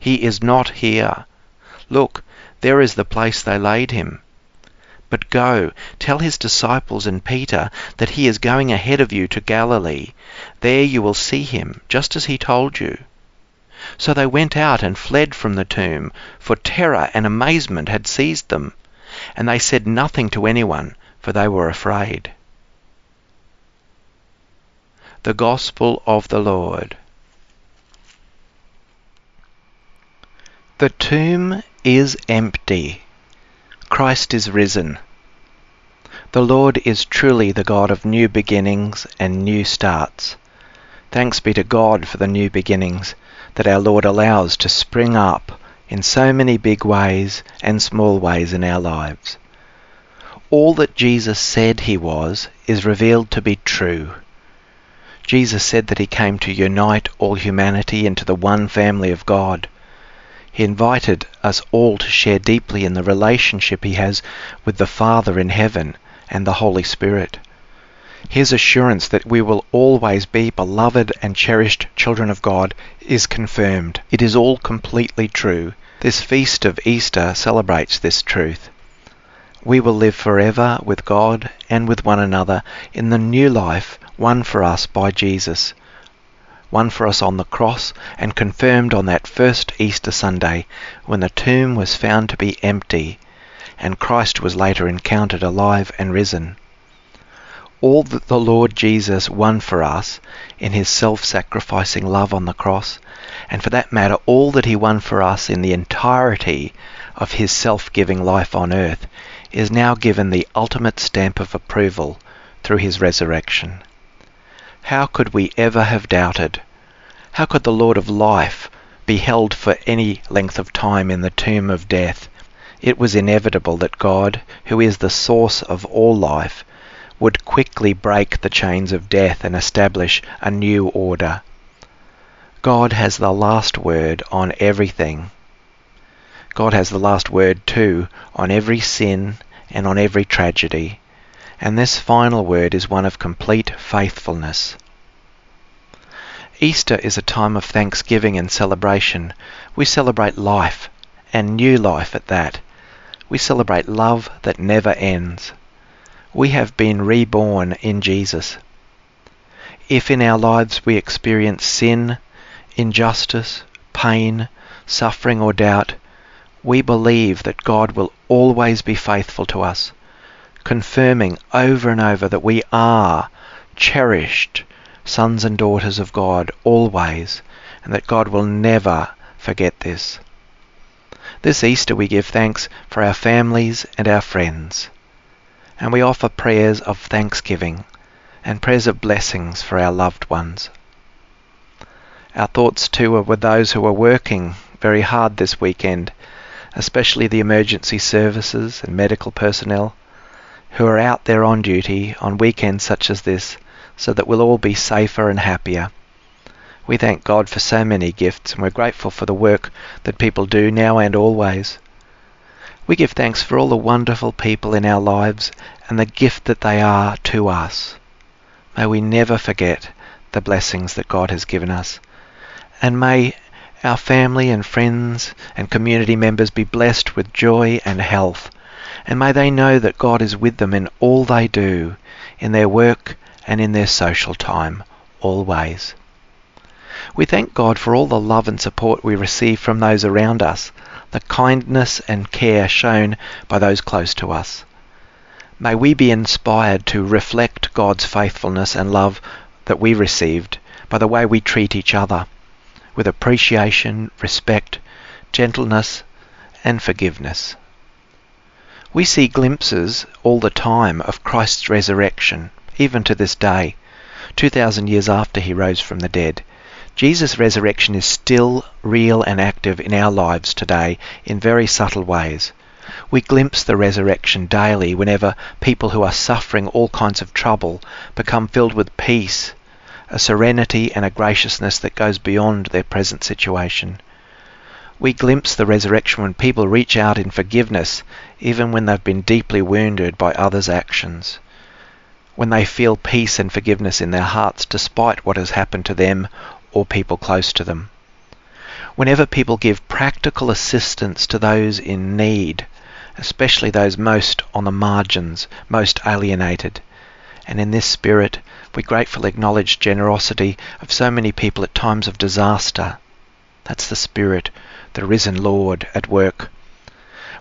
S1: He is not here. Look, there is the place they laid him. But go, tell his disciples and Peter that he is going ahead of you to Galilee. There you will see him, just as he told you. So they went out and fled from the tomb, for terror and amazement had seized them. And they said nothing to anyone, for they were afraid. The Gospel of the Lord. The tomb is empty. Christ is risen. The Lord is truly the God of new beginnings and new starts. Thanks be to God for the new beginnings that our Lord allows to spring up in so many big ways and small ways in our lives. All that Jesus said he was is revealed to be true. Jesus said that he came to unite all humanity into the one family of God. He invited us all to share deeply in the relationship he has with the Father in heaven and the Holy Spirit. His assurance that we will always be beloved and cherished children of God is confirmed. It is all completely true. This feast of Easter celebrates this truth. We will live forever with God and with one another in the new life won for us by Jesus, won for us on the cross and confirmed on that first Easter Sunday when the tomb was found to be empty and Christ was later encountered alive and risen all that the Lord Jesus won for us in his self-sacrificing love on the cross, and for that matter, all that he won for us in the entirety of his self-giving life on earth, is now given the ultimate stamp of approval through his resurrection. How could we ever have doubted? How could the Lord of life be held for any length of time in the tomb of death? It was inevitable that God, who is the source of all life, would quickly break the chains of death and establish a new order. God has the last word on everything. God has the last word too on every sin and on every tragedy. And this final word is one of complete faithfulness. Easter is a time of thanksgiving and celebration. We celebrate life, and new life at that. We celebrate love that never ends we have been reborn in Jesus. If in our lives we experience sin, injustice, pain, suffering, or doubt, we believe that God will always be faithful to us, confirming over and over that we are cherished sons and daughters of God always, and that God will never forget this. This Easter we give thanks for our families and our friends and we offer prayers of thanksgiving and prayers of blessings for our loved ones. Our thoughts too are with those who are working very hard this weekend, especially the emergency services and medical personnel who are out there on duty on weekends such as this so that we'll all be safer and happier. We thank God for so many gifts and we're grateful for the work that people do now and always. We give thanks for all the wonderful people in our lives and the gift that they are to us. May we never forget the blessings that God has given us. And may our family and friends and community members be blessed with joy and health. And may they know that God is with them in all they do, in their work and in their social time, always. We thank God for all the love and support we receive from those around us the kindness and care shown by those close to us. May we be inspired to reflect God's faithfulness and love that we received by the way we treat each other. with appreciation, respect, gentleness, and forgiveness. We see glimpses all the time of Christ's resurrection, even to this day, 2,000 years after he rose from the dead. Jesus' resurrection is still real and active in our lives today in very subtle ways. We glimpse the resurrection daily whenever people who are suffering all kinds of trouble become filled with peace, a serenity and a graciousness that goes beyond their present situation. We glimpse the resurrection when people reach out in forgiveness, even when they've been deeply wounded by others' actions. When they feel peace and forgiveness in their hearts despite what has happened to them or people close to them. Whenever people give practical assistance to those in need, especially those most on the margins, most alienated. And in this spirit, we gratefully acknowledge generosity of so many people at times of disaster. That's the Spirit, the risen Lord at work.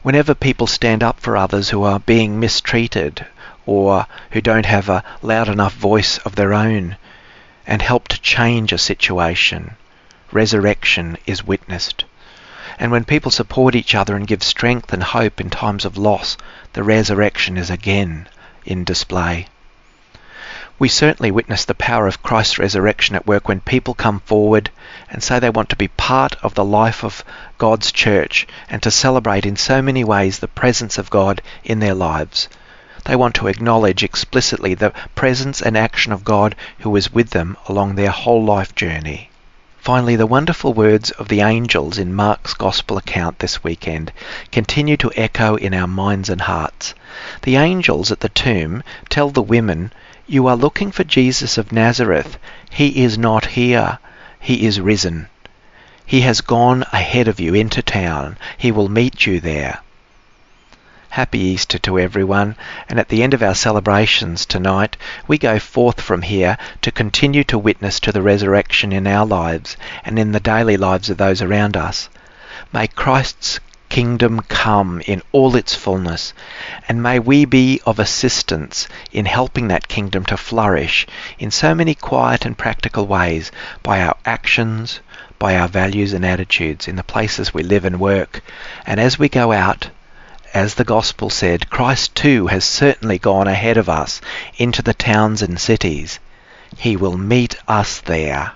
S1: Whenever people stand up for others who are being mistreated or who don't have a loud enough voice of their own and help to change a situation, resurrection is witnessed. And when people support each other and give strength and hope in times of loss, the resurrection is again in display. We certainly witness the power of Christ's resurrection at work when people come forward and say they want to be part of the life of God's church and to celebrate in so many ways the presence of God in their lives. They want to acknowledge explicitly the presence and action of God who is with them along their whole life journey. Finally, the wonderful words of the angels in Mark's Gospel account this weekend continue to echo in our minds and hearts. The angels at the tomb tell the women, You are looking for Jesus of Nazareth. He is not here. He is risen. He has gone ahead of you into town. He will meet you there. Happy Easter to everyone, and at the end of our celebrations tonight, we go forth from here to continue to witness to the resurrection in our lives and in the daily lives of those around us. May Christ's kingdom come in all its fullness, and may we be of assistance in helping that kingdom to flourish in so many quiet and practical ways by our actions, by our values and attitudes in the places we live and work. And as we go out, as the Gospel said, Christ too has certainly gone ahead of us into the towns and cities. He will meet us there.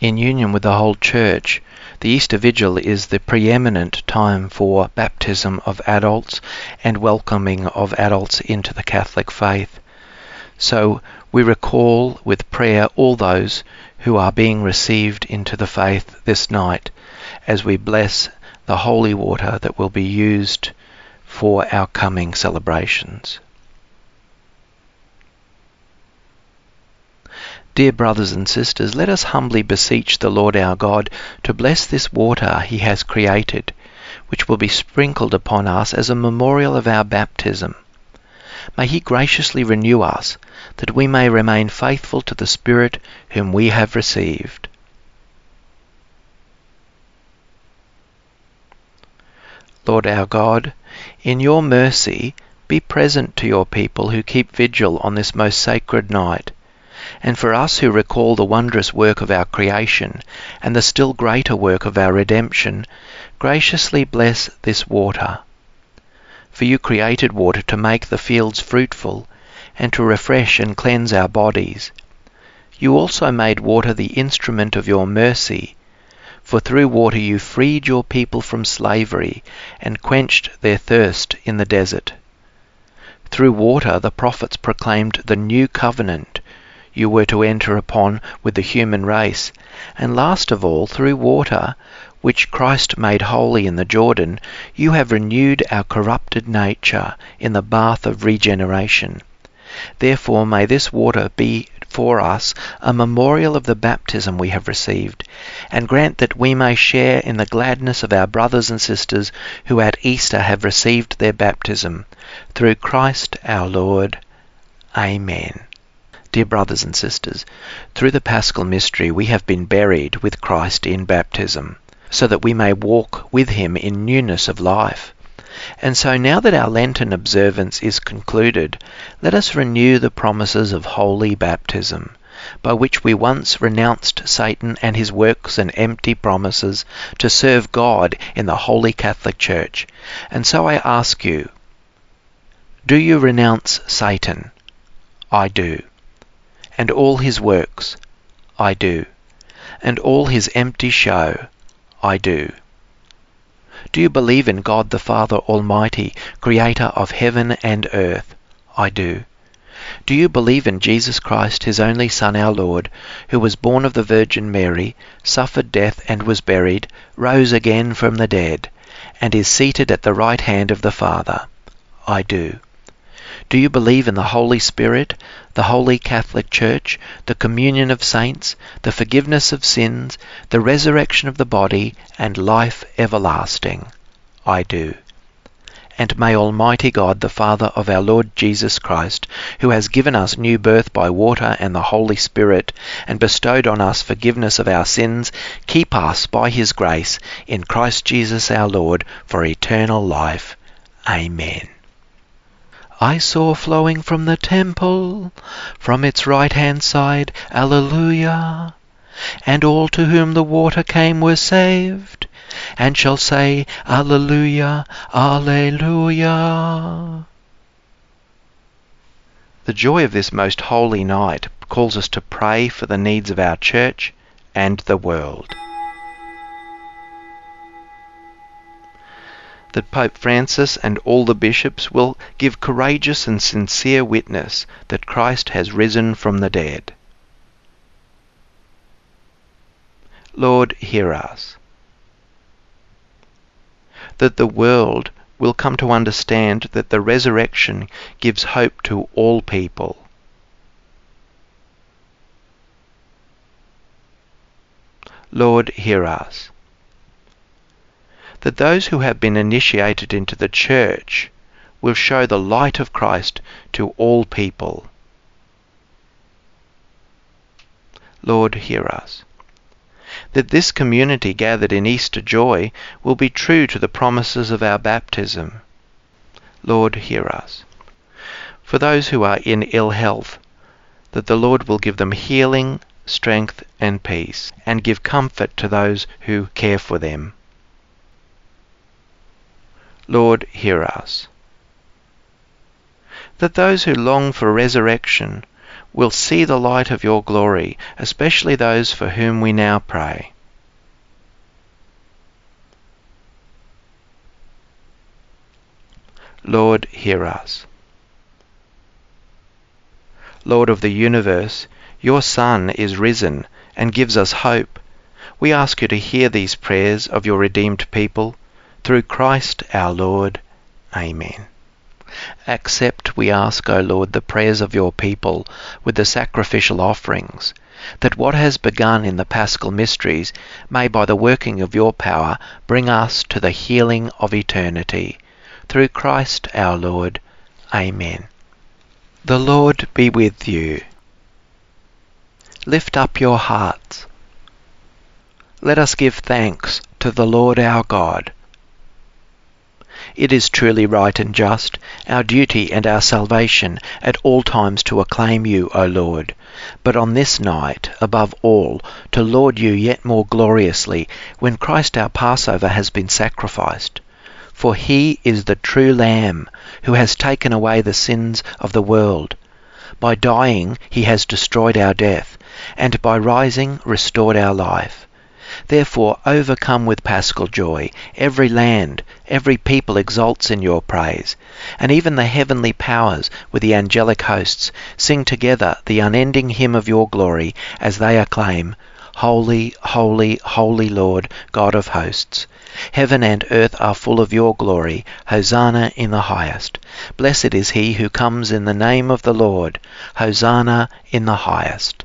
S1: In union with the whole Church, the Easter Vigil is the preeminent time for baptism of adults and welcoming of adults into the Catholic faith. So we recall with prayer all those who are being received into the faith this night as we bless the holy water that will be used for our coming celebrations. Dear brothers and sisters, let us humbly beseech the Lord our God to bless this water he has created, which will be sprinkled upon us as a memorial of our baptism. May he graciously renew us, that we may remain faithful to the Spirit whom we have received. Lord our God, in your mercy be present to your people who keep vigil on this most sacred night, and for us who recall the wondrous work of our creation and the still greater work of our redemption, graciously bless this water. For you created water to make the fields fruitful and to refresh and cleanse our bodies. You also made water the instrument of your mercy for through water you freed your people from slavery and quenched their thirst in the desert. Through water the prophets proclaimed the new covenant you were to enter upon with the human race. And last of all, through water, which Christ made holy in the Jordan, you have renewed our corrupted nature in the bath of regeneration. Therefore may this water be for us a memorial of the baptism we have received, and grant that we may share in the gladness of our brothers and sisters who at Easter have received their baptism. Through Christ our Lord. Amen. Dear brothers and sisters, through the paschal mystery we have been buried with Christ in baptism, so that we may walk with him in newness of life. And so now that our Lenten observance is concluded, let us renew the promises of holy baptism, by which we once renounced Satan and his works and empty promises to serve God in the Holy Catholic Church. And so I ask you, do you renounce Satan? I do. And all his works? I do. And all his empty show? I do. Do you believe in God the Father Almighty, creator of heaven and earth? I do. Do you believe in Jesus Christ, his only Son, our Lord, who was born of the Virgin Mary, suffered death and was buried, rose again from the dead, and is seated at the right hand of the Father? I do. Do you believe in the Holy Spirit, the Holy Catholic Church, the communion of saints, the forgiveness of sins, the resurrection of the body, and life everlasting? I do. And may Almighty God, the Father of our Lord Jesus Christ, who has given us new birth by water and the Holy Spirit, and bestowed on us forgiveness of our sins, keep us by his grace in Christ Jesus our Lord for eternal life. Amen. I saw flowing from the temple, from its right hand side, Alleluia. And all to whom the water came were saved, and shall say, Alleluia, Alleluia. The joy of this most holy night calls us to pray for the needs of our church and the world. That Pope Francis and all the bishops will give courageous and sincere witness that Christ has risen from the dead. Lord, hear us. That the world will come to understand that the resurrection gives hope to all people. Lord, hear us that those who have been initiated into the church will show the light of Christ to all people. Lord, hear us. That this community gathered in Easter joy will be true to the promises of our baptism. Lord, hear us. For those who are in ill health, that the Lord will give them healing, strength, and peace, and give comfort to those who care for them. Lord, hear us. That those who long for resurrection will see the light of your glory, especially those for whom we now pray. Lord, hear us. Lord of the universe, your Son is risen and gives us hope. We ask you to hear these prayers of your redeemed people through Christ our Lord. Amen. Accept, we ask, O Lord, the prayers of your people with the sacrificial offerings, that what has begun in the paschal mysteries may by the working of your power bring us to the healing of eternity. Through Christ our Lord. Amen. The Lord be with you. Lift up your hearts. Let us give thanks to the Lord our God. It is truly right and just, our duty and our salvation at all times to acclaim you, O Lord, but on this night, above all, to laud you yet more gloriously when Christ our Passover has been sacrificed. For he is the true Lamb who has taken away the sins of the world. By dying he has destroyed our death, and by rising restored our life. Therefore, overcome with paschal joy, every land, every people exults in your praise, and even the heavenly powers with the angelic hosts sing together the unending hymn of your glory as they acclaim, Holy, holy, holy Lord, God of hosts. Heaven and earth are full of your glory. Hosanna in the highest. Blessed is he who comes in the name of the Lord. Hosanna in the highest.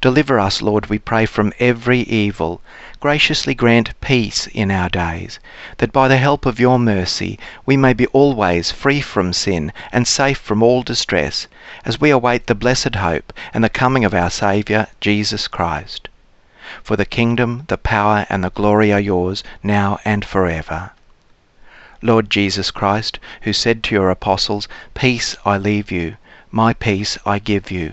S1: Deliver us, Lord, we pray, from every evil. Graciously grant peace in our days, that by the help of your mercy we may be always free from sin and safe from all distress, as we await the blessed hope and the coming of our Saviour, Jesus Christ. For the kingdom, the power, and the glory are yours, now and forever. Lord Jesus Christ, who said to your apostles, Peace I leave you, my peace I give you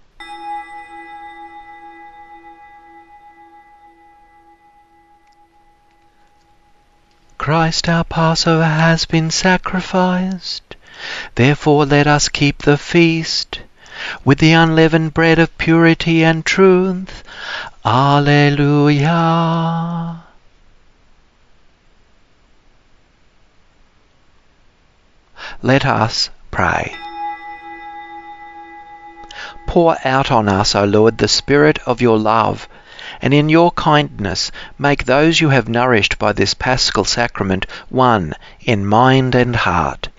S2: Christ our Passover has been sacrificed. Therefore let us keep the feast with the unleavened bread of purity and truth. Alleluia.
S1: Let us pray. Pour out on us, O Lord, the Spirit of your love and in your kindness make those you have nourished by this paschal sacrament one in mind and heart.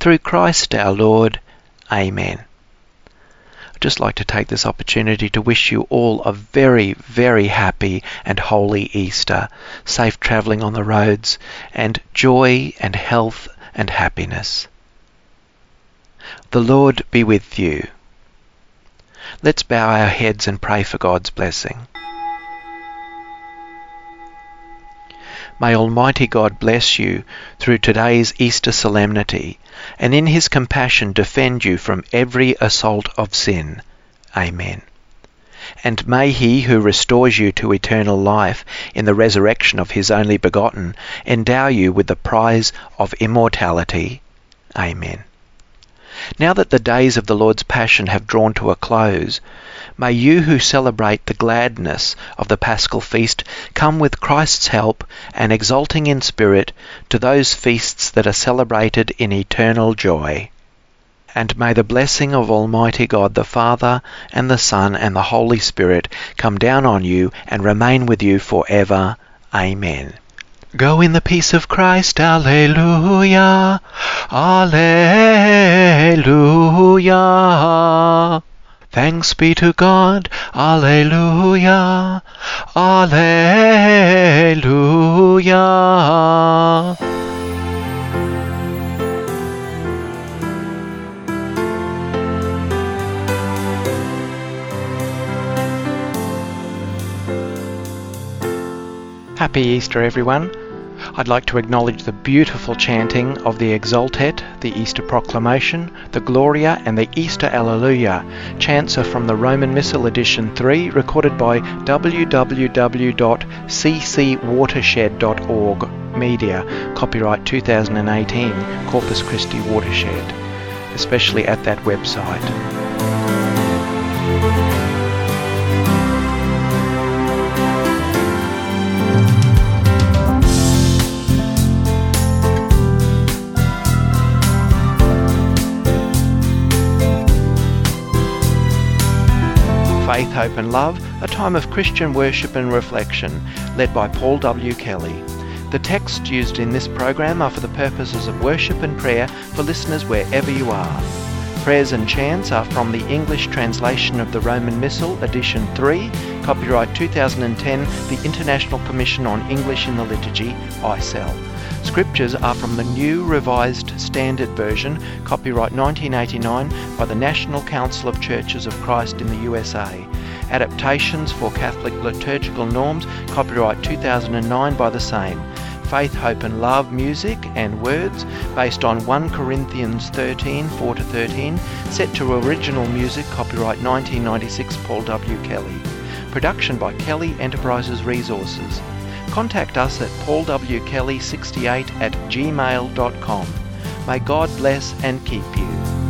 S1: Through Christ our Lord. Amen. I'd just like to take this opportunity to wish you all a very, very happy and holy Easter, safe travelling on the roads, and joy and health and happiness. The Lord be with you. Let's bow our heads and pray for God's blessing. May Almighty God bless you through today's Easter solemnity, and in his compassion defend you from every assault of sin. Amen. And may he who restores you to eternal life in the resurrection of his only begotten endow you with the prize of immortality. Amen. Now that the days of the Lord's Passion have drawn to a close, May you who celebrate the gladness of the Paschal Feast come with Christ's help and exulting in spirit to those feasts that are celebrated in eternal joy. And may the blessing of Almighty God the Father and the Son and the Holy Spirit come down on you and remain with you for ever. Amen.
S2: Go in the peace of Christ. Alleluia. Alleluia. Thanks be to God. Alleluia. Alleluia.
S1: Happy Easter, everyone. I'd like to acknowledge the beautiful chanting of the Exultet, the Easter Proclamation, the Gloria, and the Easter Alleluia. Chants are from the Roman Missal Edition 3, recorded by www.ccwatershed.org. Media, copyright 2018, Corpus Christi Watershed, especially at that website. Faith, Hope and Love, a time of Christian worship and reflection, led by Paul W. Kelly. The texts used in this program are for the purposes of worship and prayer for listeners wherever you are. Prayers and chants are from the English translation of the Roman Missal, edition 3, copyright 2010, the International Commission on English in the Liturgy, ICEL. Scriptures are from the New Revised Standard Version, copyright 1989 by the National Council of Churches of Christ in the USA. Adaptations for Catholic liturgical norms, copyright 2009 by the same. Faith, Hope and Love music and words based on 1 Corinthians 13 4 to 13, set to original music, copyright 1996 Paul W. Kelly. Production by Kelly Enterprises Resources contact us at paulwkelly68 at gmail.com. May God bless and keep you.